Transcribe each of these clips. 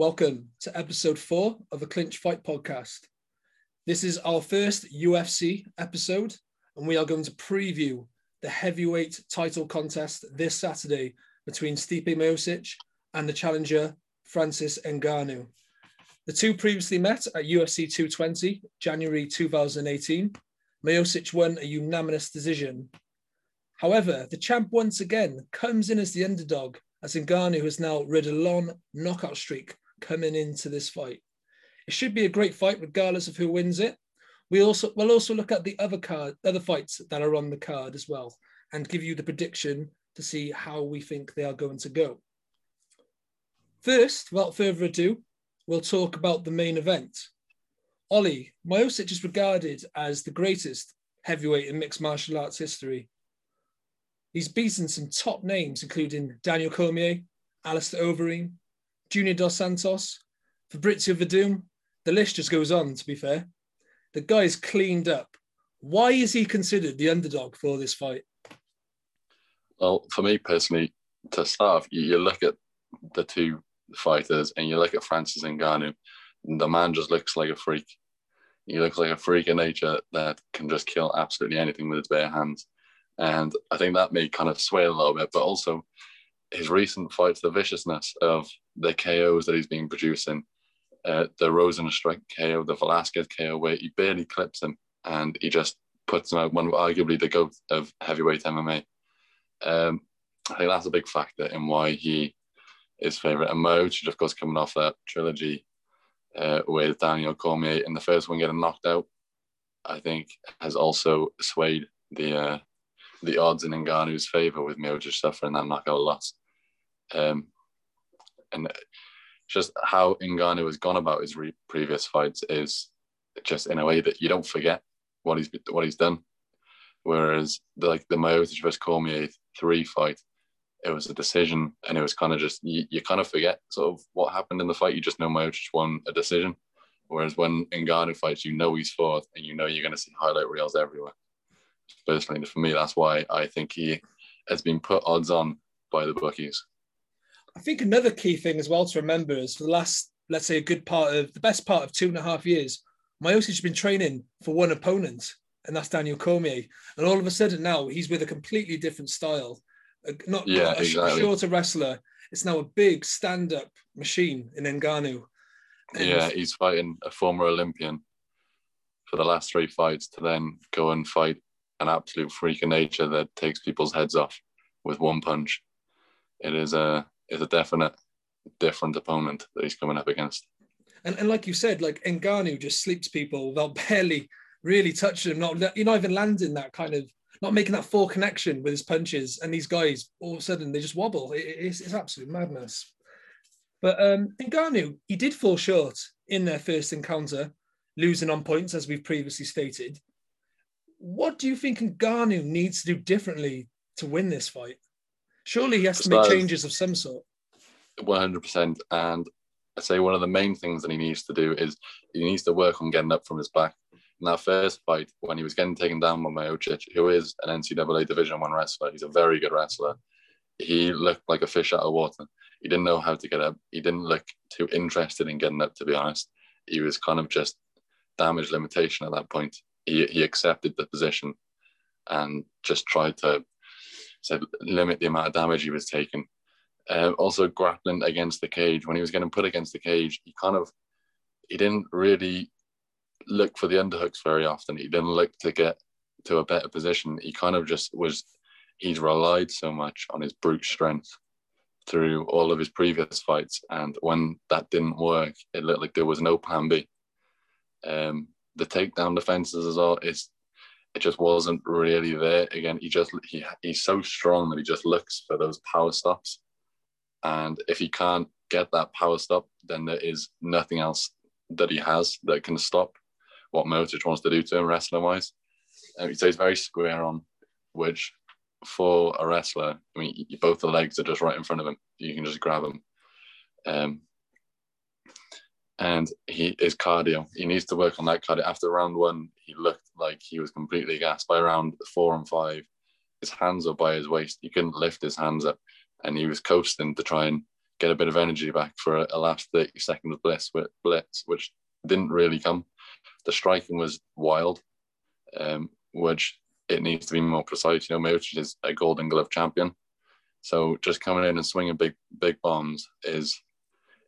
Welcome to episode four of the Clinch Fight podcast. This is our first UFC episode, and we are going to preview the heavyweight title contest this Saturday between Stipe Miocic and the challenger Francis Ngannou. The two previously met at UFC 220, January 2018. Miocic won a unanimous decision. However, the champ once again comes in as the underdog, as Ngannou has now rid a long knockout streak coming into this fight. It should be a great fight, regardless of who wins it. We also will also look at the other card, other fights that are on the card as well, and give you the prediction to see how we think they are going to go. First, without further ado, we'll talk about the main event. Ollie, Miocic is regarded as the greatest heavyweight in mixed martial arts history. He's beaten some top names, including Daniel Cormier, Alistair Overeem, Junior Dos Santos, Fabricio Werdum. The list just goes on, to be fair. The guy's cleaned up. Why is he considered the underdog for this fight? Well, for me personally, to start off, you, look at the two fighters and you look at Francis Ngannou, the man just looks like a freak. He looks like a freak of nature that can just kill absolutely anything with his bare hands. And I think that may kind of sway a little bit, but also his recent fights, the viciousness of the KOs that he's been producing, uh, the Rozenstruik KO, the Velasquez KO, where he barely clips him and he just puts him out, one arguably the GOAT of heavyweight MMA. Um, I think that's a big factor in why he is favourite. And Miocic, of course, coming off that trilogy uh, with Daniel Cormier in the first one getting knocked out, I think has also swayed the uh, the odds in Ngannou's favour with Miocic suffering that knockout loss. Um, and just how Ngannou has gone about his re- previous fights is just in a way that you don't forget what he's what he's done. Whereas the, like the Miocic versus Cormier three fight, it was a decision, and it was kind of just you, you kind of forget sort of what happened in the fight. You just know Miocic won a decision. Whereas when Ngannou fights, you know he's fourth, and you know you're going to see highlight reels everywhere. Personally, for me, that's why I think he has been put odds on by the bookies. I think another key thing as well to remember is for the last, let's say, a good part of the best part of two and a half years, Miocic has been training for one opponent, and that's Daniel Cormier. And all of a sudden now he's with a completely different style, not, yeah, not a, exactly. shorter wrestler. It's now a big stand-up machine in. And yeah, he's fighting a former Olympian for the last three fights to then go and fight an absolute freak of nature that takes people's heads off with one punch. It is a is a definite different opponent that he's coming up against. And, and like you said, like Ngannou just sleeps people without barely really touching him, not you know even landing that kind of not making that full connection with his punches. And these guys all of a sudden they just wobble. It, it's, it's absolute madness. But um, Ngannou, he did fall short in their first encounter, losing on points as we've previously stated. What do you think Ngannou needs to do differently to win this fight? Surely he has to make changes of some sort. 100%. And I say one of the main things that he needs to do is he needs to work on getting up from his back. In that first fight, when he was getting taken down by Miocic, who is an NCAA Division One wrestler, he's a very good wrestler. He looked like a fish out of water. He didn't know how to get up. He didn't look too interested in getting up, to be honest. He was kind of just damage limitation at that point. He, he accepted the position and just tried to so limit the amount of damage he was taking. Uh, also grappling against the cage when he was getting put against the cage, he kind of he didn't really look for the underhooks very often. He didn't look to get to a better position. He kind of just was. He's relied so much on his brute strength through all of his previous fights, and when that didn't work, it looked like there was no plan B. Um, the takedown defenses as well is it just wasn't really there. Again, he just he he's so strong that he just looks for those power stops, and if he can't get that power stop, then there is nothing else that he has that can stop what Miocic wants to do to him wrestling wise. Um, he stays very square on, which for a wrestler, I mean, both the legs are just right in front of him. You can just grab him. Um, and he his cardio. He needs to work on that cardio. After round one, he looked like he was completely gassed. By round four and five, his hands were by his waist. He couldn't lift his hands up, and he was coasting to try and get a bit of energy back for a, a last 30 seconds of bliss, blitz, which didn't really come. The striking was wild, um, which it needs to be more precise. You know, Miocic is a Golden Glove champion, so just coming in and swinging big big bombs is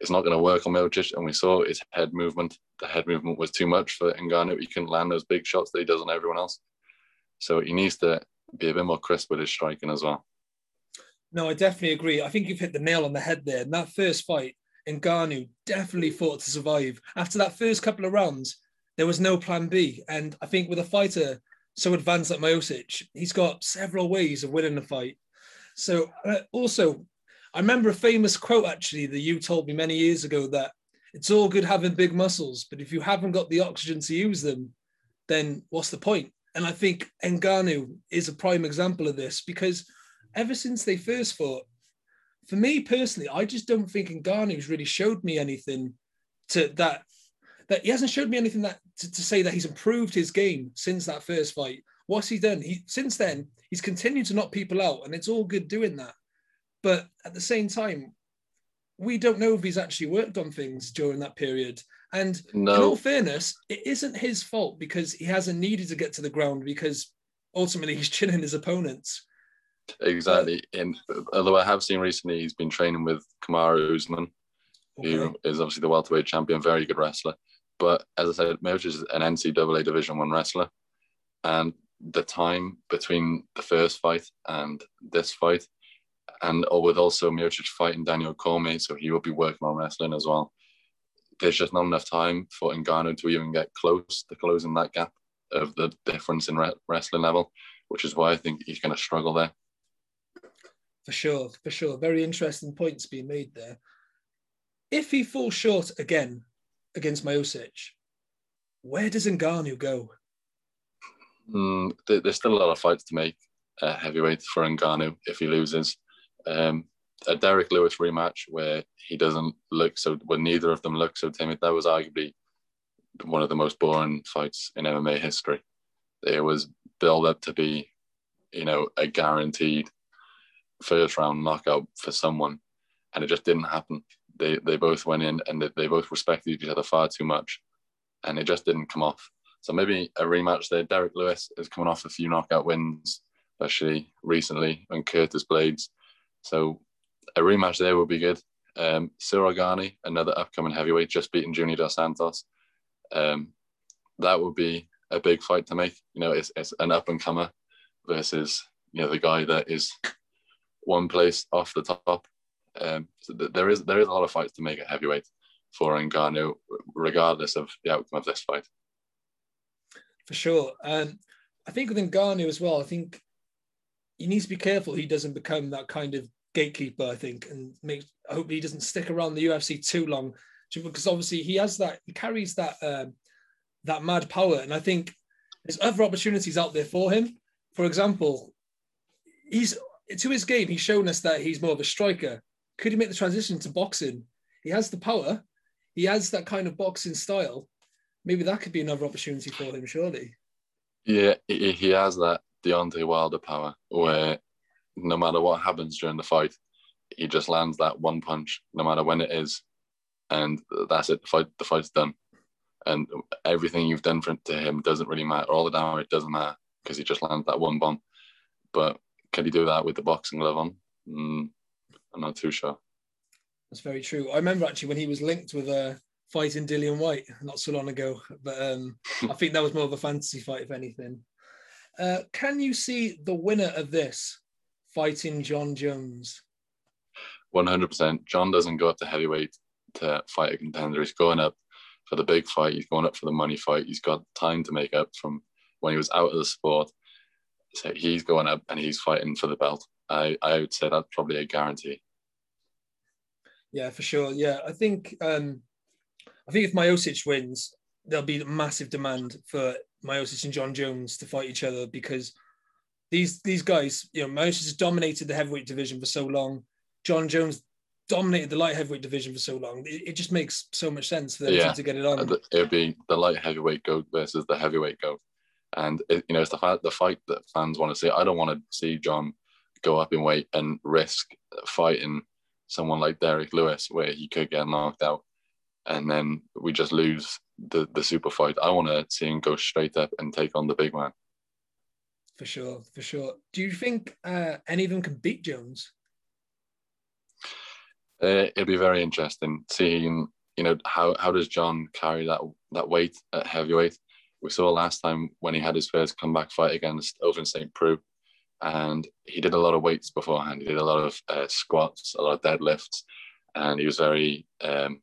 it's not going to work on Miocic. And we saw his head movement. The head movement was too much for Ngannou. He couldn't land those big shots that he does on everyone else. So he needs to be a bit more crisp with his striking as well. No, I definitely agree. I think you've hit the nail on the head there. In that first fight, Ngannou definitely fought to survive. After that first couple of rounds, there was no plan B. And I think with a fighter so advanced like Miocic, he's got several ways of winning the fight. So uh, also, I remember a famous quote actually that you told me many years ago that it's all good having big muscles, but if you haven't got the oxygen to use them, then what's the point? And I think Ngannou is a prime example of this because ever since they first fought, for me personally, I just don't think Ngannou's really showed me anything to that that he hasn't showed me anything that to, to, say that he's improved his game since that first fight. What's he done? He since then he's continued to knock people out, and it's all good doing that. But at the same time, we don't know if he's actually worked on things during that period. And no. in all fairness, it isn't his fault because he hasn't needed to get to the ground because ultimately he's chilling his opponents. Exactly. And although I have seen recently he's been training with Kamaru Usman, okay. who is obviously the welterweight champion, very good wrestler. But as I said, Miocic is an NCAA Division One wrestler, and the time between the first fight and this fight, and or with also Miocic fighting Daniel Cormier, so he will be working on wrestling as well. There's just not enough time for Ngannou to even get close to closing that gap of the difference in wrestling level, which is why I think he's going to struggle there. For sure, for sure. Very interesting points being made there. If he falls short again against Miocic, where does Ngannou go? Mm, there's still a lot of fights to make uh, heavyweight for Ngannou if he loses. Um, a Derrick Lewis rematch where he doesn't look so, well, neither of them look so timid. That was arguably one of the most boring fights in MMA history. It was built up to be, you know, a guaranteed first round knockout for someone, and it just didn't happen. They they both went in and they, they both respected each other far too much, and it just didn't come off. So maybe a rematch there. Derrick Lewis is coming off a few knockout wins, especially recently, and Curtis Blaydes. So a rematch there would be good. Um, Ciryl Gane, another upcoming heavyweight, just beating Junior Dos Santos. Um, that would be a big fight to make. You know, it's, it's an up and comer versus you know the guy that is one place off the top. Um, so there is there is a lot of fights to make at heavyweight for Ngannou, regardless of the outcome of this fight. For sure, um, I think with Ngannou as well. I think he needs to be careful he doesn't become that kind of gatekeeper. I think, and make I hope he doesn't stick around the UFC too long, because obviously he has that he carries that um, that mad power, and I think there's other opportunities out there for him. For example, he's to his game, he's shown us that he's more of a striker. Could he make the transition to boxing? He has the power. He has that kind of boxing style. Maybe that could be another opportunity for him, surely. Yeah, he has that Deontay Wilder power where no matter what happens during the fight, he just lands that one punch, no matter when it is, and that's it. The fight, the fight's done, and everything you've done for to him doesn't really matter. All the damage doesn't matter because he just lands that one bomb. But can he do that with the boxing glove on? Mm, I'm not too sure. That's very true. I remember actually when he was linked with a uh, fighting Dillian Whyte not so long ago, but um, I think that was more of a fantasy fight, if anything. Uh, can you see the winner of this fighting Jon Jones? 100%. Jon doesn't go up to heavyweight to fight a contender. He's going up for the big fight. He's going up for the money fight. He's got time to make up from when he was out of the sport. So he's going up and he's fighting for the belt. I, I would say that's probably a guarantee. Yeah, for sure. Yeah, I think um, I think if Miocic wins, there'll be massive demand for Miocic and Jon Jones to fight each other because these these guys, you know, Miocic has dominated the heavyweight division for so long. Jon Jones dominated the light heavyweight division for so long. It, it just makes so much sense for them yeah. to get it on. It'd be the light heavyweight goat versus the heavyweight goat. And it, you know, it's the fight the fight that fans want to see. I don't want to see Jon go up in weight and risk fighting someone like Derrick Lewis, where he could get knocked out, and then we just lose the the super fight. I want to see him go straight up and take on the big man. For sure, for sure. Do you think uh, any of them can beat Jones? Uh, it'll be very interesting seeing you know how how does Jon carry that that weight at heavyweight. We saw last time when he had his first comeback fight against Ovince St. Preux, and he did a lot of weights beforehand. He did a lot of uh, squats, a lot of deadlifts, and he was very um,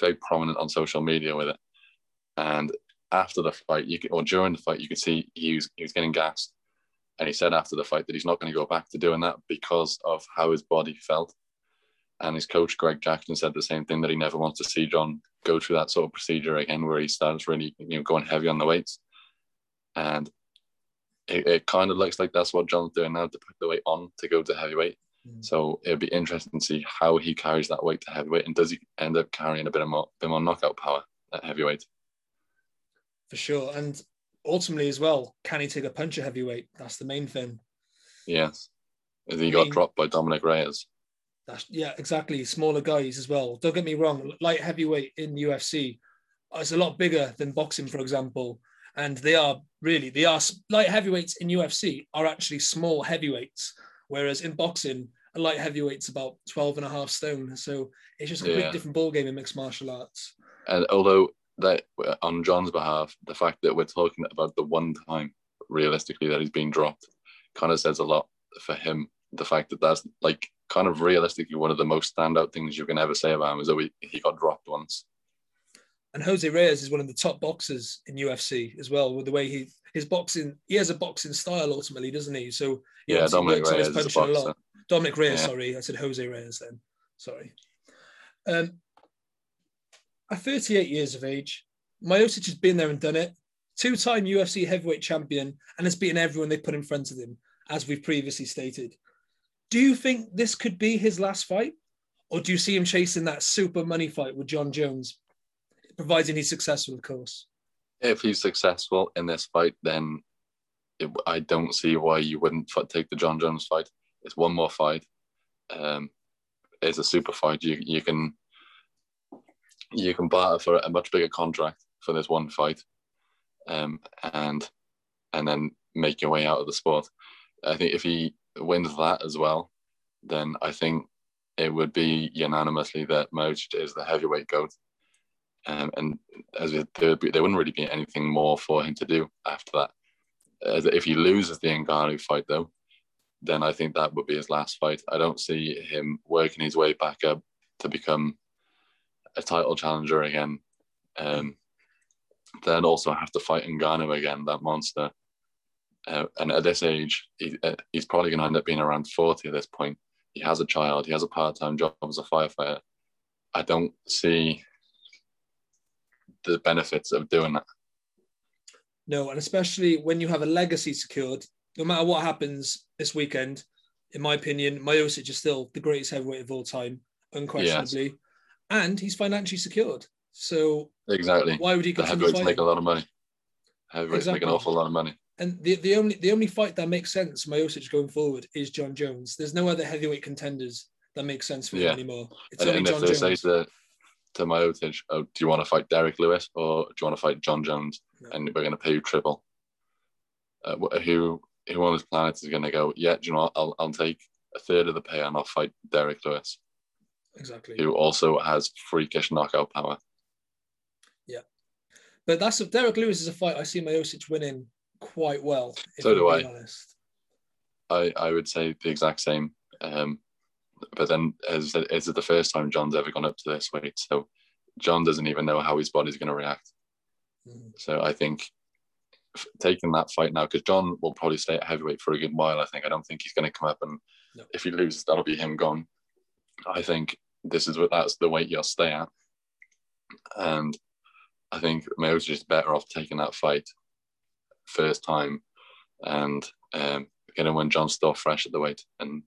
very prominent on social media with it. And after the fight, you could, or during the fight, you could see he was he was getting gassed, and he said after the fight that he's not going to go back to doing that because of how his body felt. And his coach Greg Jackson said the same thing that he never wants to see Jon go through that sort of procedure again, where he starts really you know going heavy on the weights. And it, it kind of looks like that's what Jon's doing now to put the weight on to go to heavyweight. Mm. So it'd be interesting to see how he carries that weight to heavyweight, and does he end up carrying a bit of more, bit more knockout power at heavyweight? For sure, and ultimately as well, can he take a punch at heavyweight? That's the main thing. Yes, he I got mean, dropped by Dominick Reyes. That's yeah, exactly. Smaller guys as well. Don't get me wrong. Light heavyweight in UFC is a lot bigger than boxing, for example, and they are really they are light heavyweights in UFC are actually small heavyweights, whereas in boxing a light heavyweight's about 12 and a half stone. So it's just a yeah. different ball game in mixed martial arts. And although that on Jon's behalf, the fact that we're talking about the one time realistically that he's been dropped kind of says a lot for him. The fact that that's like kind of realistically one of the most standout things you can ever say about him is that we, he got dropped once. And Jose Reyes is one of the top boxers in UFC as well, with the way he his boxing. He has a boxing style ultimately, doesn't he? So he yeah, Dominick Reyes is a boxer. A lot. Dominick Reyes, yeah. sorry, I said Jose Reyes then. Sorry. Um, at 38 years of age, Miocic has been there and done it. Two-time UFC heavyweight champion and has beaten everyone they put in front of him, as we've previously stated. Do you think this could be his last fight? Or do you see him chasing that super money fight with Jon Jones, providing he's successful, of course? If he's successful in this fight, then it, I don't see why you wouldn't take the Jon Jones fight. It's one more fight. Um, it's a super fight. You you can you can barter for a much bigger contract for this one fight, um, and and then make your way out of the sport. I think if he wins that as well, then I think it would be unanimously that Miocic is the heavyweight goat. Um, and as there, there wouldn't really be anything more for him to do after that. As if he loses the Ngannou fight, though, then I think that would be his last fight. I don't see him working his way back up to become a title challenger again. Um, then also have to fight Ngannou again, that monster. Uh, and at this age, he, uh, he's probably going to end up being around 40 at this point. He has a child, he has a part time job as a firefighter. I don't see the benefits of doing that. No, and especially when you have a legacy secured, no matter what happens this weekend, in my opinion, Miocic is still the greatest heavyweight of all time, unquestionably. Yes. And he's financially secured. So exactly, why would he continue the heavyweights make a lot of money? Heavyweights exactly. make an awful lot of money. And the, the only the only fight that makes sense, Miocic going forward, is Jon Jones. There's no other heavyweight contenders that make sense for yeah. him anymore. It's and, only and Jon if they Jones. say to, to Miocic, oh, do you want to fight Derrick Lewis or do you want to fight Jon Jones? No. And we're going to pay you triple. Uh, who who on this planet is going to go? Yeah, do you know what? I'll I'll take a third of the pay and I'll fight Derrick Lewis. Exactly. Who also has freakish knockout power. Yeah, but that's Derrick Lewis is a fight I see Miocic winning quite well. so do I. Honest. I I would say the exact same. Um, but then, as is it the first time Jon's ever gone up to this weight? So Jon doesn't even know how his body's going to react. Mm. So I think taking that fight now, because Jon will probably stay at heavyweight for a good while. I think I don't think he's going to come up and no. if he loses, that'll be him gone. I think this is what that's the weight you'll stay at, and I think Miocic is better off taking that fight first time and um, getting when Jon's still fresh at the weight and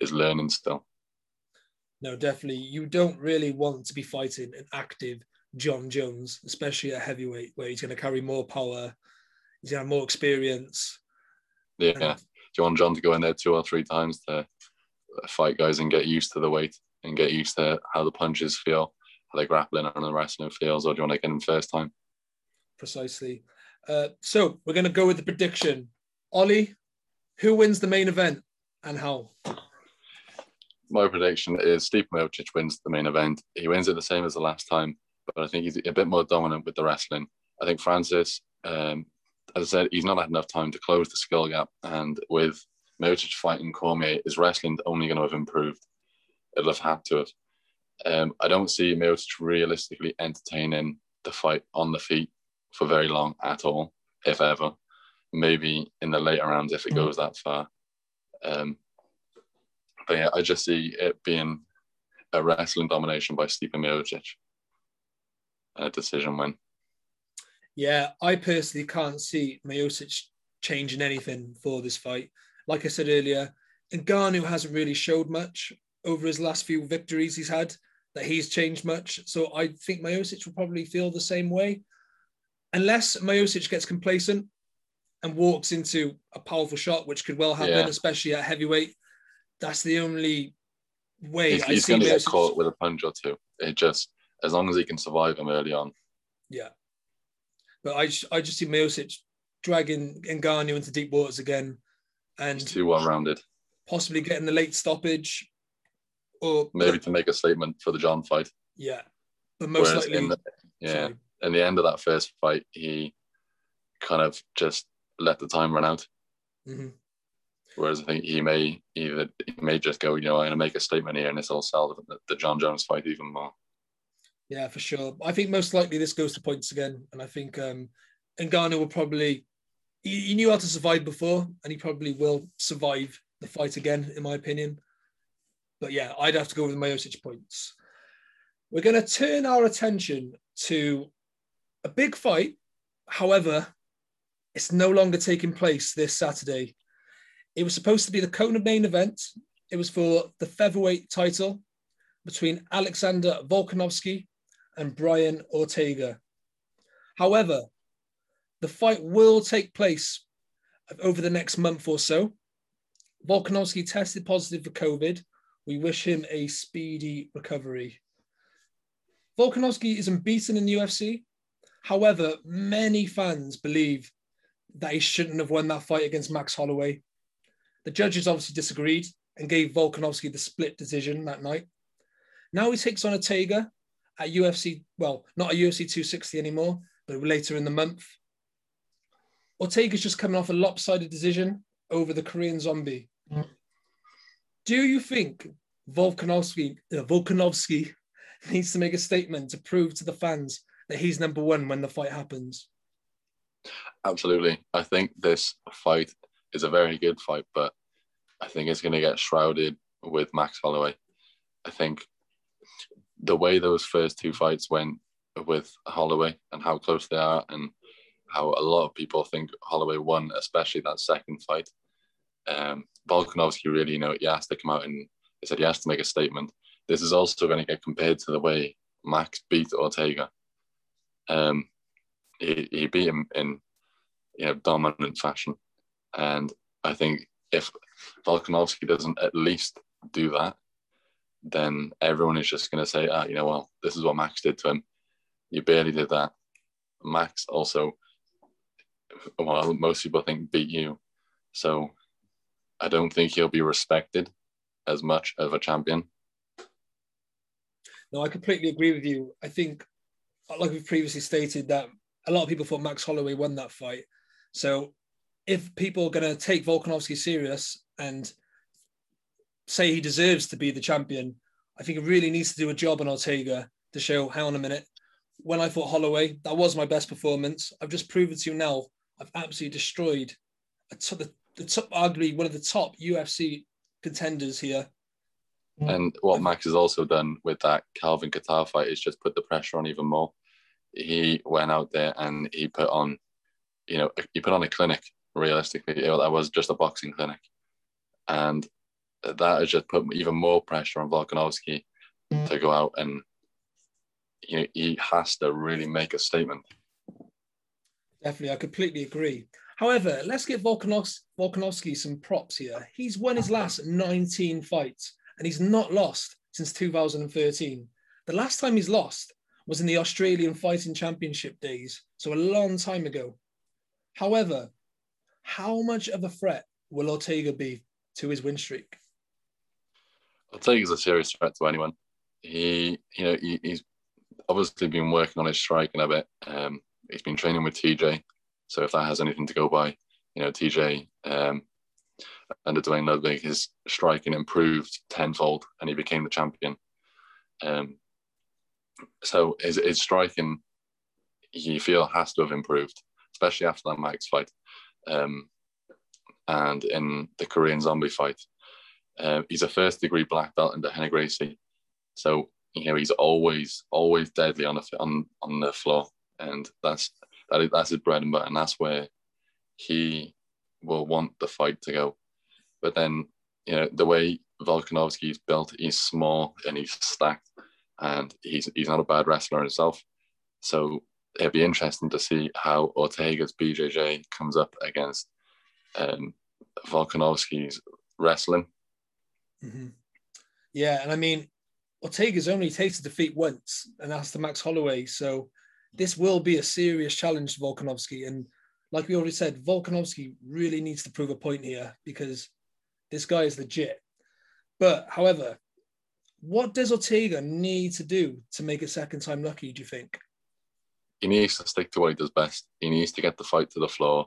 is learning still. No, definitely. You don't really want to be fighting an active Jon Jones, especially at heavyweight, where he's going to carry more power, he's going to have more experience. Yeah. And, Do you want Jon to go in there two or three times to fight guys and get used to the weight and get used to how the punches feel, how they grappling and the wrestling feels, or do you want to get him first time? Precisely. Uh, so we're going to go with the prediction. Ollie, who wins the main event and how? My prediction is Steve Miocic wins the main event. He wins it the same as the last time, but I think he's a bit more dominant with the wrestling. I think Francis, um, as I said, he's not had enough time to close the skill gap, and with Miocic fighting Cormier, his wrestling only going to have improved. It'll have had to have. Um, I don't see Miocic realistically entertaining the fight on the feet for very long at all, if ever. Maybe in the later rounds if it goes that far. Um, I just see it being a wrestling domination by Stipe Miocic and a decision win. Yeah, I personally can't see Miocic changing anything for this fight. Like I said earlier, Ngannou hasn't really showed much over his last few victories he's had that he's changed much. So I think Miocic will probably feel the same way. Unless Miocic gets complacent and walks into a powerful shot, which could well happen, yeah. especially at heavyweight. That's the only way he's, he's going to get caught with a punch or two. It just as long as he can survive them early on. Yeah, but I just, I just see Miocic dragging Ngannou into deep waters again, and he's too well rounded. Possibly getting the late stoppage, or maybe to make a statement for the Jon fight. Yeah, but most Whereas likely, the, yeah, sorry. in the end of that first fight, he kind of just let the time run out. Mm-hmm. Whereas I think he may either he may just go, you know, I'm going to make a statement here, and this will sell the, the Jon Jones fight even more. Yeah, for sure. I think most likely this goes to points again, and I think um, Ngannou will probably he, he knew how to survive before, and he probably will survive the fight again, in my opinion. But yeah, I'd have to go with Miocic points. We're going to turn our attention to a big fight. However, it's no longer taking place this Saturday. It was supposed to be the co-main main event. It was for the featherweight title between Alexander Volkanovski and Brian Ortega. However, the fight will take place over the next month or so. Volkanovski tested positive for COVID. We wish him a speedy recovery. Volkanovski is unbeaten in the UFC. However, many fans believe that he shouldn't have won that fight against Max Holloway. The judges obviously disagreed and gave Volkanovski the split decision that night. Now he takes on Ortega at UFC, well, not a UFC 260 anymore, but later in the month. Ortega's just coming off a lopsided decision over the Korean zombie. Mm. Do you think Volkanovski, uh, Volkanovski needs to make a statement to prove to the fans that he's number one when the fight happens? Absolutely. I think this fight is a very good fight, but I think it's going to get shrouded with Max Holloway. I think the way those first two fights went with Holloway and how close they are, and how a lot of people think Holloway won, especially that second fight. Um, Volkanovski really, you know, he has to come out and he said he has to make a statement. This is also going to get compared to the way Max beat Ortega. Um, he, he beat him in you know dominant fashion, and I think if Volkanovski doesn't at least do that, then everyone is just going to say, ah, you know, well, this is what Max did to him. You barely did that. Max also, well, most people think beat you, so I don't think he'll be respected as much of a champion. No, I completely agree with you. I think, like we've previously stated, that a lot of people thought Max Holloway won that fight. So if people are going to take Volkanovski serious and say he deserves to be the champion, I think he really needs to do a job on Ortega to show, hang on a minute, when I fought Holloway, that was my best performance. I've just proven to you now, I've absolutely destroyed the, the top, arguably one of the top UFC contenders here. Mm. And what Max has also done with that Calvin Kattar fight is just put the pressure on even more he went out there and he put on, you know, he put on a clinic. Realistically, that was just a boxing clinic, and that has just put even more pressure on Volkanovski to go out and you know, he has to really make a statement. Definitely, I completely agree. However, let's give Volkanovs- Volkanovski some props here. He's won his last 19 fights and he's not lost since 2013. The last time he's lost was in the Australian Fighting Championship days, so a long time ago. However, how much of a threat will Ortega be to his win streak? Ortega's a serious threat to anyone. He, you know, he, he's obviously been working on his striking a bit. Um, he's been training with TJ, so if that has anything to go by, you know, TJ um, under Duane Ludwig, his striking improved tenfold, and he became the champion. Um, so his, his striking, you feel has to have improved, especially after that Max fight, um, and in the Korean Zombie fight. Uh, he's a first degree black belt in the Gracie, so you know he's always always deadly on the on on the floor, and that's that is, that's his bread and butter, and that's where he will want the fight to go. But then, you know, the way Volkanovski is built, he's small and he's stacked, and he's he's not a bad wrestler himself. So it'd be interesting to see how Ortega's BJJ comes up against um, Volkanovski's wrestling. Mm-hmm. Yeah, and I mean, Ortega's only tasted defeat once, and that's to Max Holloway. So this will be a serious challenge to Volkanovski. And like we already said, Volkanovski really needs to prove a point here because this guy is legit. But however, what does Ortega need to do to make a second time lucky, do you think? He needs to stick to what he does best. He needs to get the fight to the floor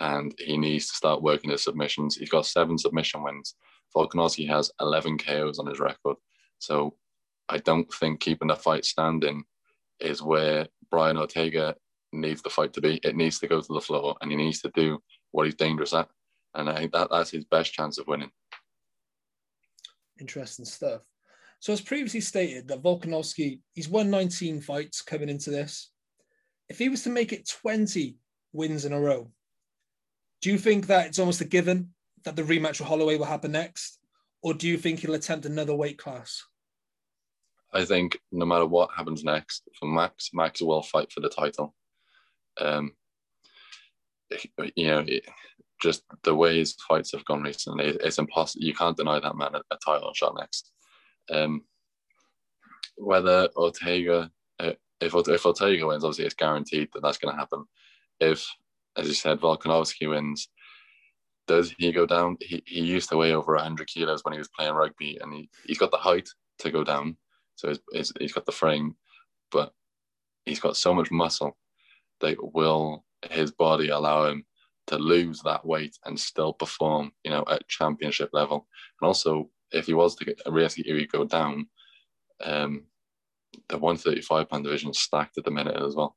and he needs to start working his submissions. He's got seven submission wins. Volkanovski has 11 KOs on his record. So I don't think keeping the fight standing is where Brian Ortega needs the fight to be. It needs to go to the floor and he needs to do what he's dangerous at. And I think that, that's his best chance of winning. Interesting stuff. So, as previously stated, that Volkanovski, he's won 19 fights coming into this. If he was to make it 20 wins in a row, do you think that it's almost a given that the rematch with Holloway will happen next? Or do you think he'll attempt another weight class? I think no matter what happens next for Max, Max will fight for the title. Um, you know, just the way his fights have gone recently, it's impossible. You can't deny that man a, a title shot next. Um, whether Ortega, uh, if if Ortega wins, obviously it's guaranteed that that's going to happen. If, as you said, Volkanovski wins, does he go down? He, he used to weigh over 100 kilos when he was playing rugby, and he, he's got the height to go down. So he's, he's, he's got the frame, but he's got so much muscle that will his body allow him to lose that weight and still perform, you know, at championship level. And also, if he was to get if he go down, um, the 135 pound division is stacked at the minute as well.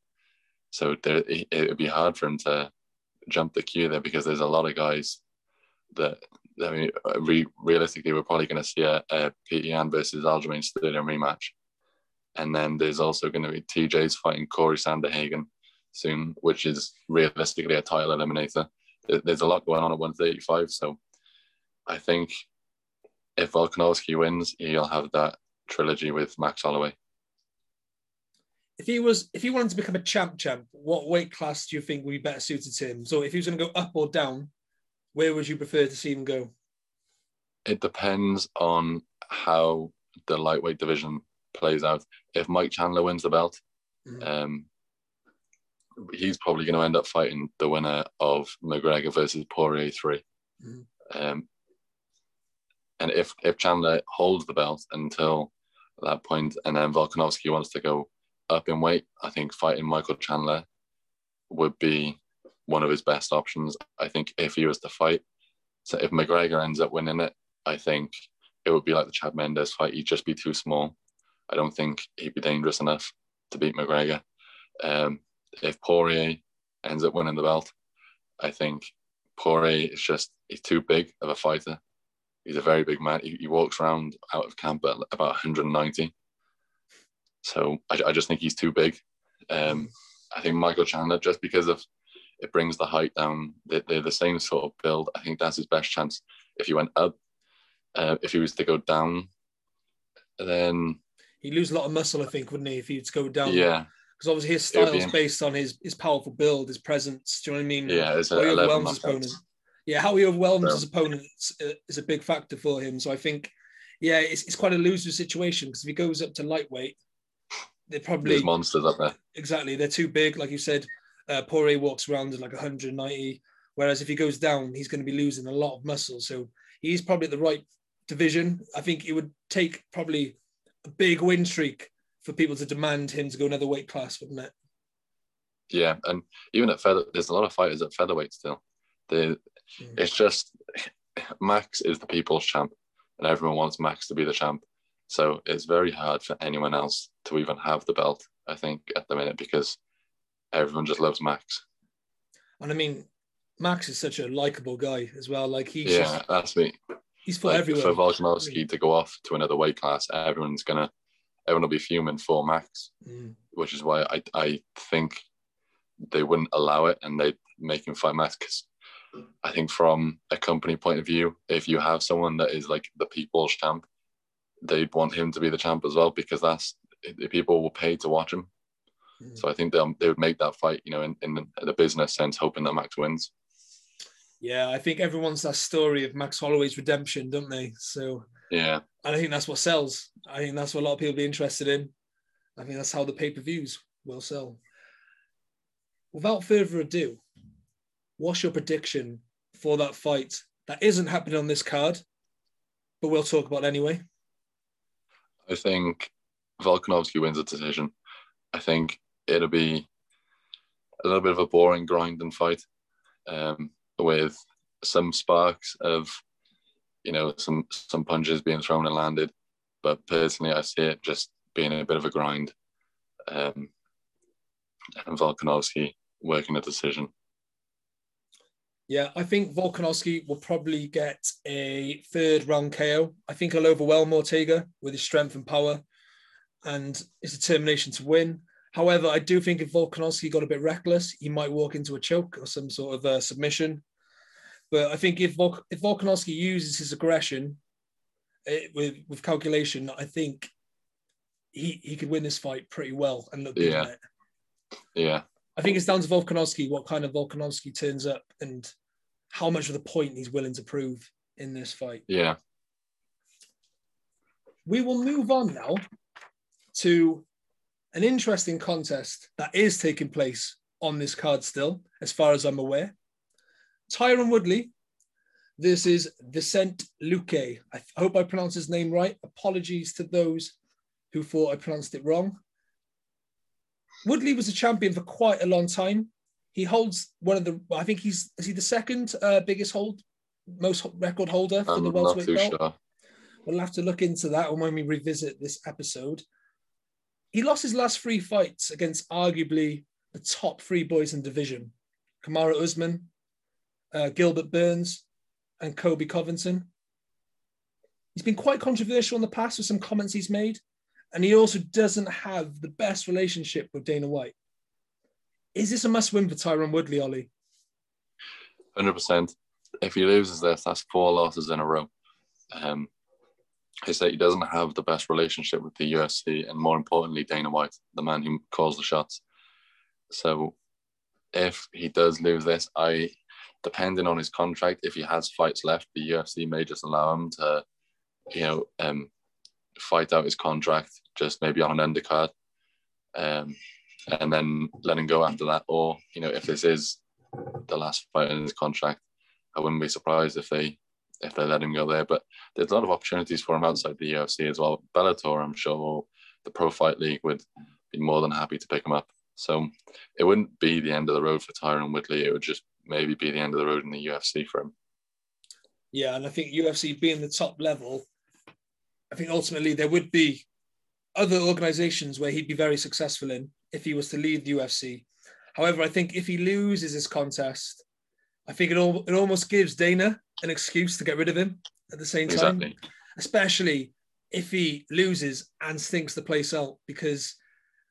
So there, it would be hard for him to jump the queue there because there's a lot of guys that I mean, re- realistically, we're probably going to see a, a versus Aljamain Sterling rematch, and then there's also going to be TJ's fighting Cory Sandhagen soon, which is realistically a title eliminator. There's a lot going on at 135, so I think if Volkanovski wins, he'll have that trilogy with Max Holloway. If he was, if he wanted to become a champ, champ, what weight class do you think would be better suited to him? So if he was going to go up or down, where would you prefer to see him go? It depends on how the lightweight division plays out. If Mike Chandler wins the belt, mm-hmm. um, he's probably going to end up fighting the winner of McGregor versus Poirier 3 mm-hmm. um, and if if Chandler holds the belt until that point, and then Volkanovski wants to go up in weight, I think fighting Michael Chandler would be one of his best options. I think if he was to fight, so if McGregor ends up winning it, I think it would be like the Chad Mendes fight. He'd just be too small. I don't think he'd be dangerous enough to beat McGregor. Um, if Poirier ends up winning the belt, I think Poirier is just he's too big of a fighter. He's a very big man. He, he walks around out of camp at about 190. So I, I just think he's too big. Um, I think Michael Chandler, just because of it brings the height down, they, they're the same sort of build. I think that's his best chance. If he went up, uh, if he was to go down, then he'd lose a lot of muscle. I think, wouldn't he? If he would go down, yeah, because obviously his style is based on his his powerful build, his presence. Do you know what I mean? Yeah, it's how he overwhelms his opponent. Yeah, how he overwhelms yeah. his opponents uh, is a big factor for him. So I think, yeah, it's, it's quite a loser situation because if he goes up to lightweight, they're probably There's monsters up there. Exactly, they're too big. Like you said, uh, Poirier walks around at like 190, whereas if he goes down, he's going to be losing a lot of muscle. So he's probably at the right division. I think it would take probably a big win streak for people to demand him to go another weight class, wouldn't it? Yeah, and even at feather, there's a lot of fighters at featherweight still. mm. It's just Max is the people's champ, and everyone wants Max to be the champ. So it's very hard for anyone else to even have the belt. I think at the minute because everyone just loves Max. And I mean, Max is such a likable guy as well. Like he's yeah, just, that's me. He's for like, everyone. For Volkanovski to go off to another weight class, everyone's gonna everyone will be fuming for Max, mm. which is why I I think they wouldn't allow it and they'd make him fight Max because I think from a company point of view, if you have someone that is like the people's champ, they'd want him to be the champ as well because that's people will pay to watch him. Mm. So I think they they would make that fight, you know, in, in the business sense, hoping that Max wins. Yeah, I think everyone's that story of Max Holloway's redemption, don't they? So yeah, and I think that's what sells. I think that's what a lot of people be interested in. I think that's how the pay per views will sell. Without further ado, what's your prediction for that fight that isn't happening on this card, but we'll talk about anyway? I think Volkanovski wins a decision. I think it'll be a little bit of a boring, grinding fight um, with some sparks of, you know, some some punches being thrown and landed. But personally, I see it just being a bit of a grind. Um, and Volkanovski working a decision. Yeah, I think Volkanovski will probably get a third round KO. I think he'll overwhelm Ortega with his strength and power and his determination to win. However, I do think if Volkanovski got a bit reckless, he might walk into a choke or some sort of uh, submission. But I think if Vol- if Volkanovski uses his aggression it, eh, with with calculation, I think he he could win this fight pretty well and look good yeah. it. Yeah. I think it's down to Volkanovski what kind of Volkanovski turns up and how much of the point he's willing to prove in this fight. Yeah. We will move on now to an interesting contest that is taking place on this card still, as far as I'm aware. Tyron Woodley. This is Vicente Luque. I hope I pronounced his name right. Apologies to those who thought I pronounced it wrong. Woodley was a champion for quite a long time. He holds one of the, I think he's, is he the second uh, biggest hold, most record holder for I'm the welterweight belt? Sure. We'll have to look into that when we revisit this episode he lost his last three fights against arguably the top three boys in division Kamaru Usman, uh, Gilbert Burns, and Colby Covington. He's been quite controversial in the past with some comments he's made, and he also doesn't have the best relationship with Dana White. Is this a must win for Tyron Woodley, Ollie? 100%. If he loses this, that's four losses in a row. Um, is he doesn't have the best relationship with the UFC and more importantly Dana White, the man who calls the shots. So if he does lose this, I depending on his contract, if he has fights left, the UFC may just allow him to, you know, um, fight out his contract just maybe on an undercard. Um, and then let him go after that. Or, you know, if this is the last fight in his contract, I wouldn't be surprised if they if they let him go there. But there's a lot of opportunities for him outside the UFC as well. Bellator, I'm sure, the Pro Fight League would be more than happy to pick him up. So it wouldn't be the end of the road for Tyron Woodley. It would just maybe be the end of the road in the UFC for him. Yeah, and I think UFC being the top level, I think ultimately there would be other organizations where he'd be very successful in if he was to leave the UFC. However, I think if he loses this contest, I think it, all, it almost gives Dana an excuse to get rid of him at the same time, exactly. especially if he loses and stinks the place out. Because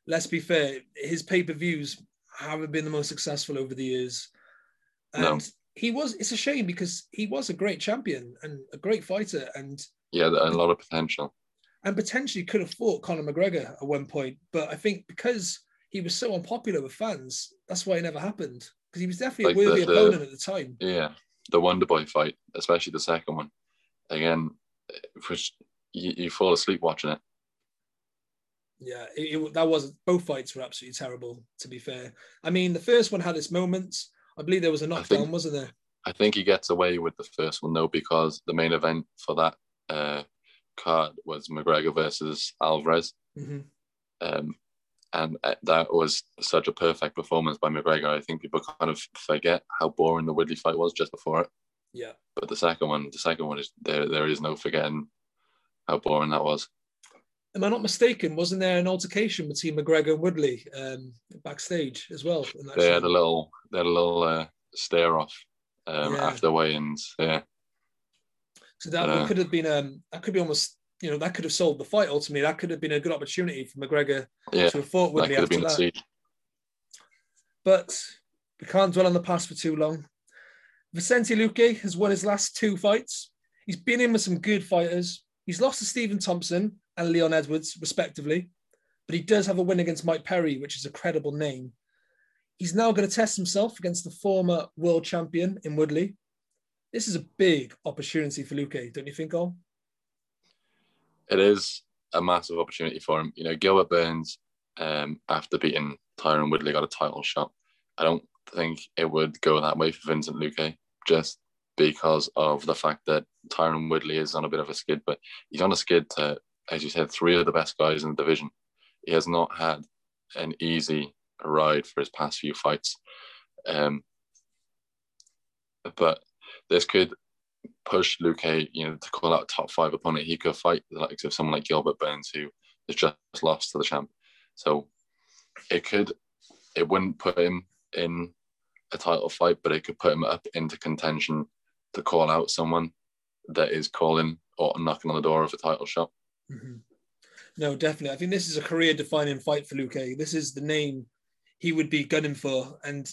let's be fair, his pay per views haven't been the most successful over the years. And no. he was, it's a shame because he was a great champion and a great fighter. And yeah, a lot of potential. And potentially could have fought Conor McGregor at one point. But I think because he was so unpopular with fans. That's why it never happened because he was definitely Like a the- worthy the- opponent at the time. Yeah, the Wonder Boy fight, especially the second one. Again, which you, you fall asleep watching it. Yeah, it, it- that was both fights were absolutely terrible. To be fair, I mean the first one had its moments. I believe there was a knockdown, think- wasn't there? I think he gets away with the first one though because the main event for that uh, card was McGregor versus Alvarez, hmm um, and uh, that was such a perfect performance by McGregor. I think people kind of forget how boring the Woodley fight was just before it. Yeah. But the second one, the second one is there. There is no forgetting how boring that was. Am I not mistaken? Wasn't there an altercation between McGregor and Woodley um, backstage as well? They show? had a little, they had a little uh, stare off um, Yeah. after weigh-ins. Yeah, So that Uh, could have been um that could be almost you know that could have sold the fight ultimately. That could have been a good opportunity for McGregor yeah. to have fought That Woodley could have after that. But we can't dwell on the past for too long. Vicente Luque has won his last two fights. He's been in with some good fighters. He's lost to Stephen Thompson and Leon Edwards, respectively. But he does have a win against Mike Perry, which is a credible name. He's now going to test himself against the former world champion in Woodley. This is a big opportunity for Luque, don't you think, Ol? It is a massive opportunity for him. You know, Gilbert Burns, um, after beating Tyron Woodley, got a title shot. I don't think it would go that way for Vincent Luque, just because of the fact that Tyron Woodley is on a bit of a skid, but he's on a skid to, as you said, three of the best guys in the division. He has not had an easy ride for his past few fights. Um, but this could push Luque, you know, to call out top five opponent. He could fight the likes of someone like Gilbert Burns, who has just lost to the champ. So it could, it wouldn't put him in a title fight, but it could put him up into contention to call out someone that is calling or knocking on the door of a title shot. Mhm. No, definitely. I think this is a career-defining fight for Luque. This is the name he would be gunning for, and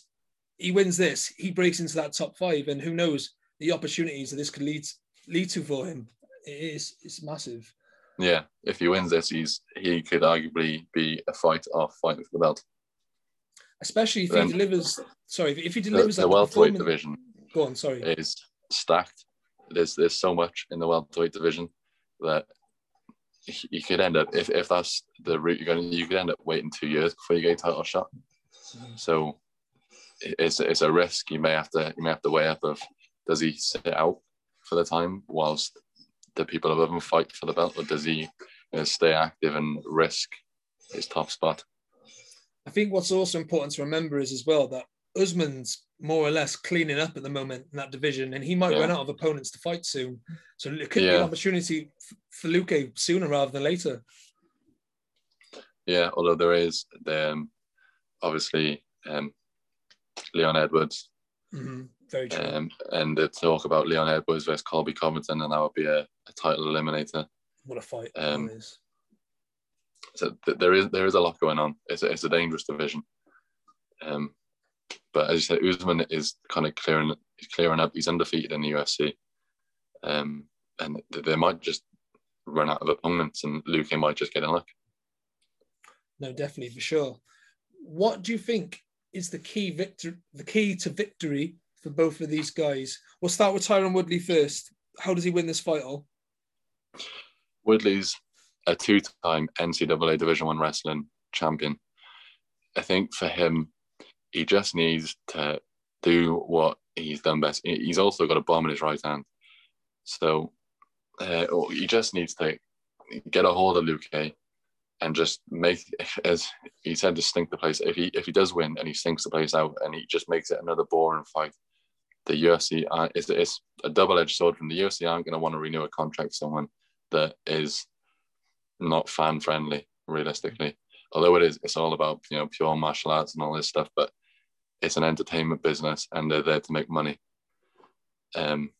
he wins this. He breaks into that top five, and who knows the opportunities that this could lead lead to for him. It is it's massive. Yeah, if he wins this, he's he could arguably be a fight off fighting for the belt. Especially if Then- he delivers. Sorry, if he The, delivers the that welterweight division Go on. Sorry. is stacked. There's there's so much in the welterweight division that you could end up if, if that's the route you're going, to you could end up waiting two years before you get a title shot. Mm. So it's it's a risk you may have to you may have to weigh up of does he sit out for the time whilst the people above him fight for the belt, or does he you know, stay active and risk his top spot? I think what's also important to remember is as well that Usman's more or less cleaning up at the moment in that division, and he might Yeah. run out of opponents to fight soon. So it could be an opportunity for Luque sooner rather than later. Yeah, although there is the um, obviously um, Leon Edwards Mhm. Very true. um, and the talk about Leon Edwards versus Colby Covington, and that would be a, a title eliminator. what a fight um, that is. So th- there is there is a lot going on. It's a, it's a dangerous division. Um, but as you said, Usman is kind of clearing he's clearing up. He's undefeated in the UFC, um, and th- they might just run out of opponents, and Luque might just get in luck. No, definitely for sure. What do you think is the key victor the key to victory for both of these guys? We'll start with Tyron Woodley first. How does he win this fight? All Woodley's a two-time NCAA Division One wrestling champion. I think for him, he just needs to do what he's done best. He's also got a bomb in his right hand, so uh, he just needs to get a hold of Luque and just make, as he said, to stink the place. If he if he does win and he stinks the place out and he just makes it another boring fight, the UFC uh, it's, it's a double-edged sword. From the UFC aren't going to want to renew a contract with someone that is not fan friendly realistically. Although it is it's all about you know pure martial arts and all this stuff but it's an entertainment business and they're there to make money. Um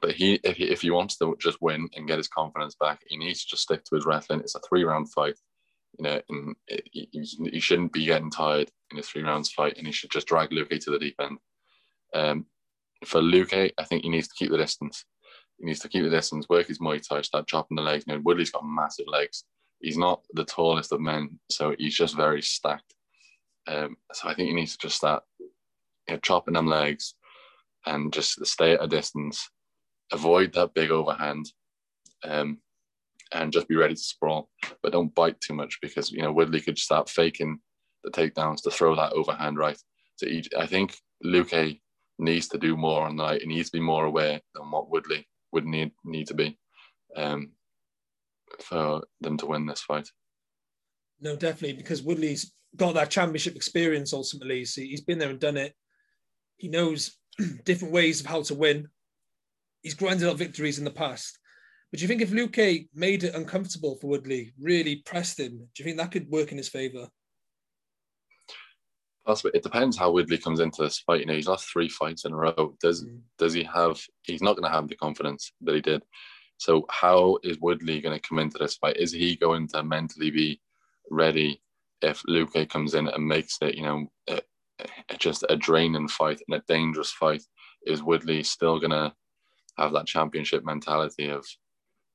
but he if he if he wants to just win and get his confidence back he needs to just stick to his wrestling. It's a three round fight you know and he, he shouldn't be getting tired in a three rounds fight and he should just drag Luque to the deep end um for Luque I think he needs to keep the distance he needs to keep the distance, work his Muay Thai, start chopping the legs. You know, Woodley's got massive legs, he's not the tallest of men, so he's just very stacked. Um, so I think he needs to just start you know, chopping them legs and just stay at a distance, avoid that big overhand, um, and just be ready to sprawl. But don't bite too much because you know Woodley could start faking the takedowns to throw that overhand right. So he, I think Luque needs to do more on the night. He needs to be more aware than what Woodley would need need to be um, for them to win this fight. No, definitely, because Woodley's got that championship experience ultimately. So he's been there and done it. He knows different ways of how to win. He's grinded out victories in the past. But do you think if Luque made it uncomfortable for Woodley, really pressed him, do you think that could work in his favour? Possibly. It depends how Woodley comes into this fight. You know, he's lost three fights in a row. Does mm. does he have? He's not going to have the confidence that he did. So how is Woodley going to come into this fight? Is he going to mentally be ready if Luque comes in and makes it? You know, a, a, just a draining fight and a dangerous fight. Is Woodley still going to have that championship mentality of,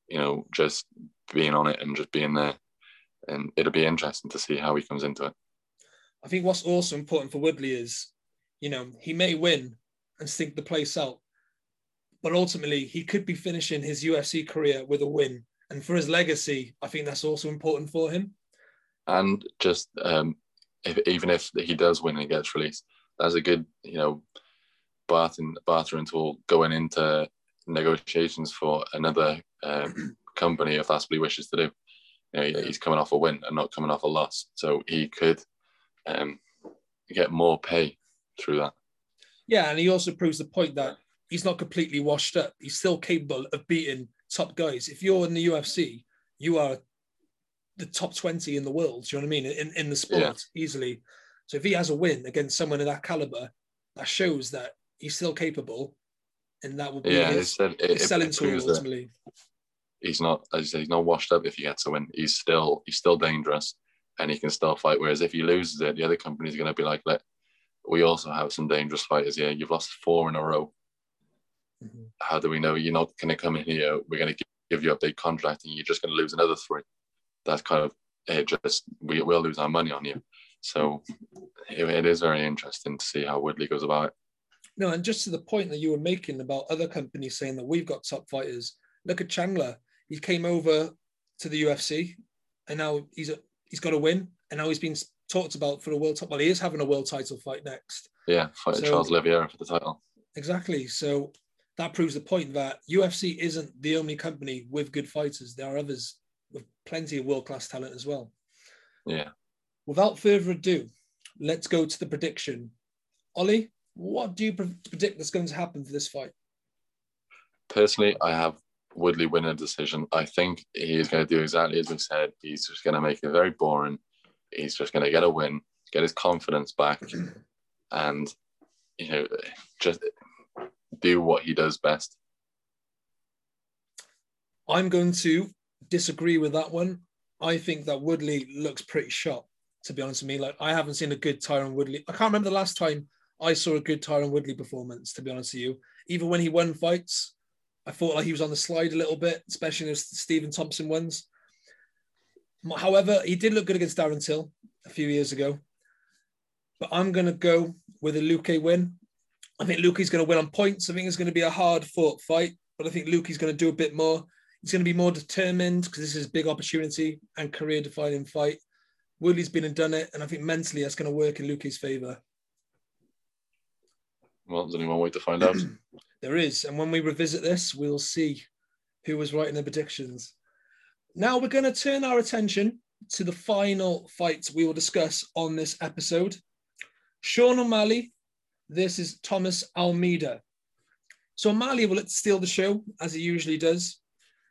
you know, just being on it and just being there? And it'll be interesting to see how he comes into it. I think what's also important for Woodley is, you know, he may win and stink the place out, but ultimately he could be finishing his UFC career with a win. And for his legacy, I think that's also important for him. And just um, if, even if he does win and gets released, that's a good, you know, bartering, bartering tool going into negotiations for another um, company if that's what he wishes to do. You know, he's coming off a win and not coming off a loss, so he could um, get more pay through that. Yeah, and he also proves the point that he's not completely washed up. He's still capable of beating top guys. If you're in the UFC, you are the top 20 in the world. Do you know what I mean? In, in the sport, yeah. easily. So if he has a win against someone of that caliber, that shows that he's still capable. And that will be yeah, his, it, it, his selling tool ultimately. He's not, as you say, he's not washed up if he gets a win. He's still he's still dangerous and he can still fight. Whereas if he loses it, the other company's going to be like, "Let we also have some dangerous fighters here. You've lost four in a row. Mm-hmm. How do we know you're not going to come in here? We're going to give you a big contract, and you're just going to lose another three. That's kind of it. Just we will lose our money on you. So it, it is very interesting to see how Woodley goes about it. No, and just to the point that you were making about other companies saying that we've got top fighters. Look at Chandler. He came over to the UFC, and now he's at he's got to win, and now he's been talked about for a world title. Well, he is having a world title fight next. Yeah, fight so, Charles Oliveira for the title. Exactly. So that proves the point that UFC isn't the only company with good fighters. There are others with plenty of world class talent as well. Yeah. Without further ado, let's go to the prediction. Ollie, what do you predict that's going to happen for this fight? Personally, I have Woodley win a decision. I think he's going to do exactly as we said. He's just going to make it very boring. He's just going to get a win, get his confidence back, and you know, just do what he does best. I'm going to disagree with that one. I think that Woodley looks pretty shot, to be honest with me. Like I haven't seen a good Tyron Woodley. I can't remember the last time I saw a good Tyron Woodley performance, to be honest with you. Even when he won fights, I thought like he was on the slide a little bit, especially in the Stephen Thompson ones. However, he did look good against Darren Till a few years ago. But I'm going to go with a Luque win. I think Luque's going to win on points. I think it's going to be a hard fought fight, but I think Luque's going to do a bit more. He's going to be more determined because this is a big opportunity and career defining fight. Woodley's been and done it, and I think mentally that's going to work in Luque's favour. Well, there's only one way to find out. There is. And when we revisit this, we'll see who was right in the predictions. Now we're going to turn our attention to the final fight we will discuss on this episode. Sean O'Malley This is Thomas Almeida. So O'Malley will steal the show, as he usually does,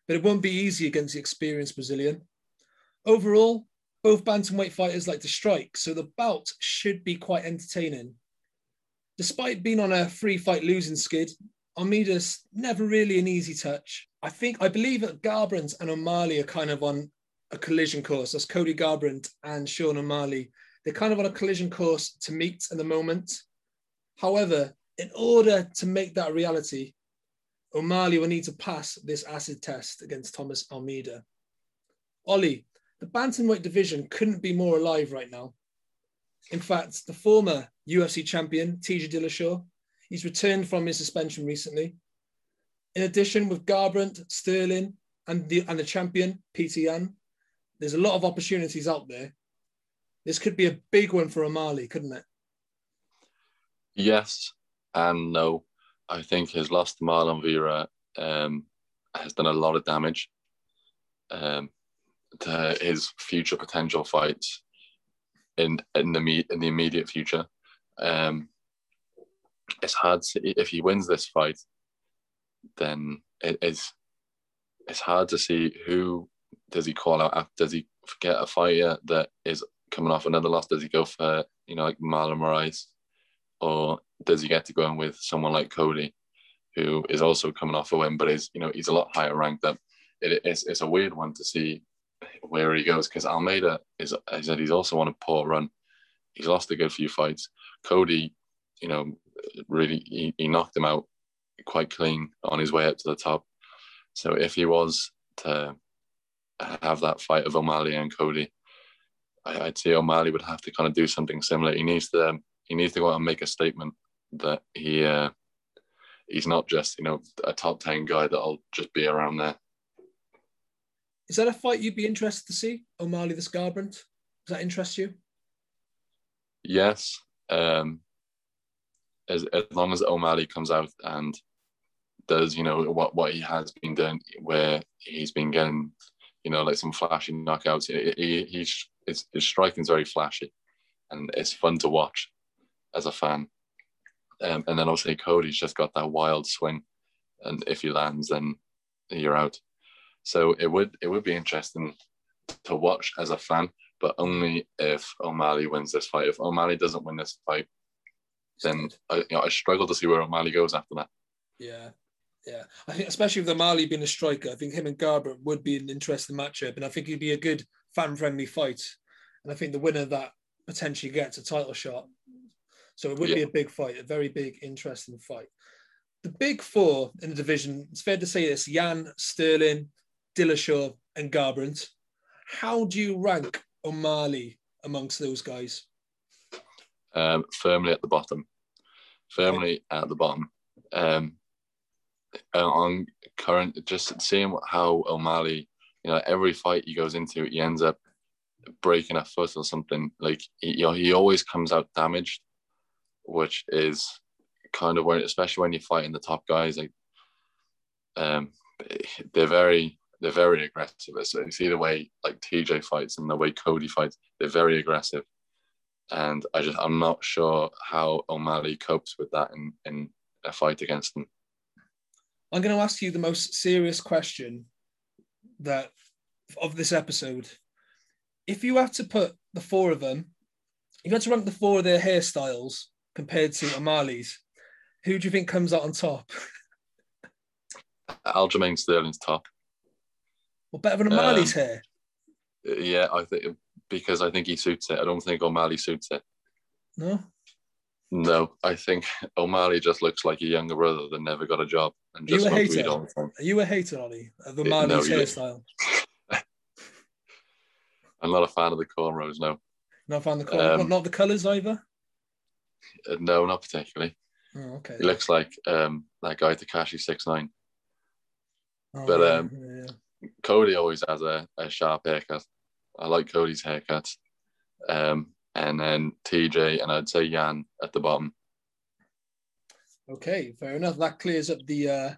but it won't be easy against the experienced Brazilian. Overall, both bantamweight fighters like to strike, so the bout should be quite entertaining. Despite being on a free fight losing skid, Almeida's never really an easy touch. I think, I believe that Garbrandt and O'Malley are kind of on a collision course. That's Cody Garbrandt and Sean O'Malley. They're kind of on a collision course to meet at the moment. However, in order to make that reality, O'Malley will need to pass this acid test against Thomas Almeida. Ollie, the bantamweight division couldn't be more alive right now. In fact, the former UFC champion, TJ Dillashaw, he's returned from his suspension recently. In addition, with Garbrandt, Sterling, and the and the champion, Yan, there's a lot of opportunities out there. This could be a big one for O'Malley, couldn't it? Yes and no. I think his loss to Marlon Vera um, has done a lot of damage um, to his future potential fights in in the in the immediate future. Um, it's hard to, if he wins this fight, then it is it's hard to see who does he call out. Does he get a fighter that is coming off another loss? Does he go for you know like Marlon Moraes, or does he get to go in with someone like Cody, who is also coming off a win, but is you know he's a lot higher ranked up. It, it's it's a weird one to see where he goes because Almeida is I said he's also on a poor run. He's lost a good few fights. Cody, you know, really he, he knocked him out quite clean on his way up to the top. So if he was to have that fight of O'Malley and Cody, I, would say O'Malley would have to kind of do something similar. He needs to he needs to go out and make a statement that he uh, he's not just you know a top ten guy that'll just be around there. Is that a fight you'd be interested to see, O'Malley the Garbrandt? Does that interest you? Yes, um, as as long as O'Malley comes out and does you know what what he has been doing, where he's been getting you know like some flashy knockouts. He, he he's his, his striking is very flashy, and it's fun to watch as a fan. Um, and then obviously Cody's just got that wild swing, and if he lands, then you're out. So it would it would be interesting to watch as a fan, but only if O'Malley wins this fight. If O'Malley doesn't win this fight, then I, you know, I struggle to see where O'Malley goes after that. Yeah, yeah. I think especially with O'Malley being a striker, I think him and Garbrandt would be an interesting matchup, and I think it'd be a good fan-friendly fight. And I think the winner of that potentially gets a title shot. So it would yeah. be a big fight, a very big, interesting fight. The big four in the division, it's fair to say this Yan, Sterling, Dillashaw, and Garbrandt. How do you rank O'Malley amongst those guys? Um, firmly at the bottom. Firmly at the bottom. Um, uh, on current, just seeing how O'Malley, you know, every fight he goes into, he ends up breaking a foot or something. Like he, you know, he always comes out damaged which is kind of when, especially when you're fighting the top guys, like um, they're very they're very aggressive. So you see the way like TJ fights and the way Cody fights, they're very aggressive. And I just I'm not sure how O'Malley copes with that in, in a fight against them. I'm going to ask you the most serious question that of this episode. If you have to put the four of them, you had to rank the four of their hairstyles compared to O'Malley's, who do you think comes out on top? Aljamain Sterling's top. Well, better than O'Malley's um, hair. Yeah, I think because I think he suits it. I don't think O'Malley suits it. No. No, I think O'Malley just looks like a younger brother that never got a job and just Are you a hater? Are you a hater, Ollie, of O'Malley's no, hairstyle? I'm not a fan of the cornrows. No. Not a fan of the cornrows. Um, not the colours either. Uh, no, not particularly. Oh, okay. He looks like um, that guy Tekashi Six Nine. Oh, but yeah, um, yeah. Cody always has a, a sharp haircut. I like Cody's haircut. Um, and then TJ and I'd say Yan at the bottom. Okay, fair enough. That clears up the uh,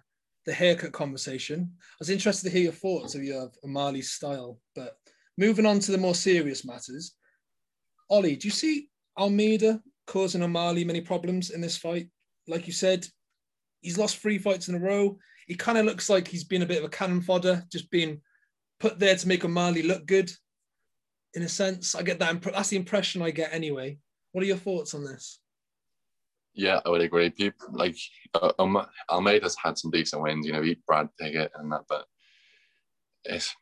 the haircut conversation. I was interested to hear your thoughts of your O'Malley's style. But moving on to the more serious matters, Ollie, do you see Almeida causing O'Malley many problems in this fight. Like you said, he's lost three fights in a row. He kind of looks like he's been a bit of a cannon fodder, just being put there to make O'Malley look good. In a sense, I get that. Imp- that's the impression I get anyway. What are your thoughts on this? Yeah, I would agree. People like uh, um, Almeida's had some decent wins. You know, he Brad Pickett and that, but it's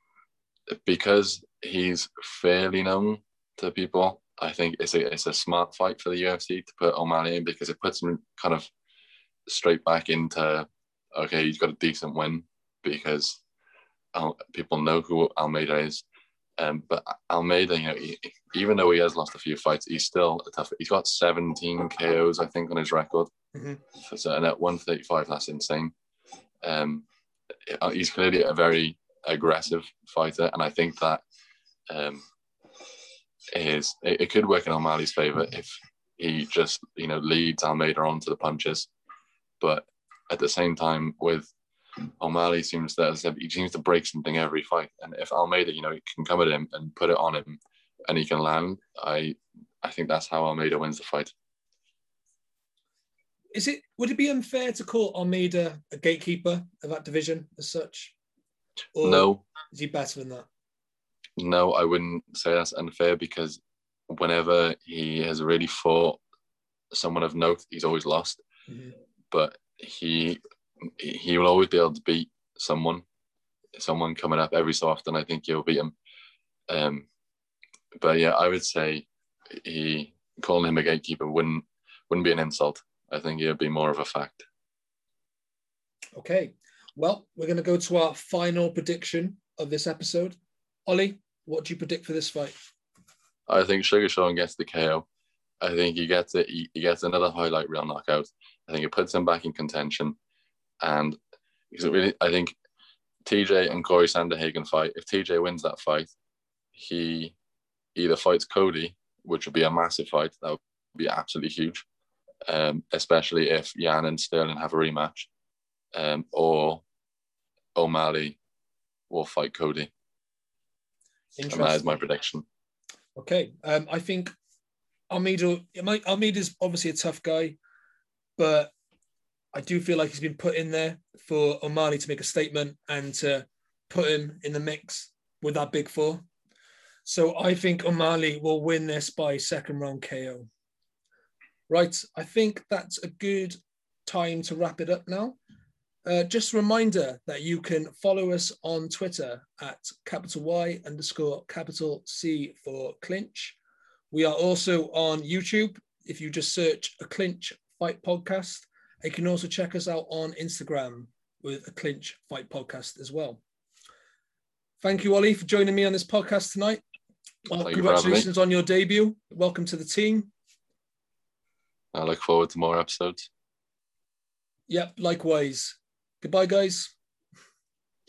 because he's fairly known to people. I think it's a it's a smart fight for the UFC to put O'Malley in because it puts him kind of straight back into okay, he's got a decent win because people know who Almeida is. Um, but Almeida, you know, he, even though he has lost a few fights, he's still a tough. He's got 17 KOs, I think, on his record. Mm-hmm. So, and at 135, that's insane. Um, he's clearly a very aggressive fighter, and I think that um, is it, it could work in O'Malley's favor if he just you know leads Almeida onto the punches. But at the same time, with O'Malley seems that he seems to break something every fight, and if Almeida, you know, can come at him and put it on him, and he can land, I I think that's how Almeida wins the fight. Is it would it be unfair to call Almeida a gatekeeper of that division as such? Or no. Is he better than that? No, I wouldn't say that's unfair because whenever he has really fought someone of note, he's always lost. Mm-hmm. But he he will always be able to beat someone, someone coming up every so often. I think he'll beat him. Um, but yeah, I would say he calling him a gatekeeper wouldn't wouldn't be an insult. I think it would be more of a fact. Okay, well, we're going to go to our final prediction of this episode. Ollie, what do you predict for this fight? I think Sugar Sean gets the KO. I think he gets it. He, he gets another highlight reel knockout. I think it puts him back in contention. And because it really, I think TJ and Cory Sandhagen fight. If TJ wins that fight, he either fights Cody, which would be a massive fight. That would be absolutely huge, um, especially if Yan and Sterling have a rematch, um, or O'Malley will fight Cody. And that is my prediction. Okay, um, I think Almeida. Almeida is obviously a tough guy, but I do feel like he's been put in there for O'Malley to make a statement and to put him in the mix with that big four. So I think O'Malley will win this by second round KO. Right, I think that's a good time to wrap it up now. Uh, just a reminder that you can follow us on Twitter at capital Y underscore capital C for clinch. We are also on YouTube. If you just search a clinch fight podcast, you can also check us out on Instagram with a clinch fight podcast as well. Thank you, Ollie, for joining me on this podcast tonight. Well, congratulations on your debut. Welcome to the team. I look forward to more episodes. Yep, likewise. Goodbye, guys.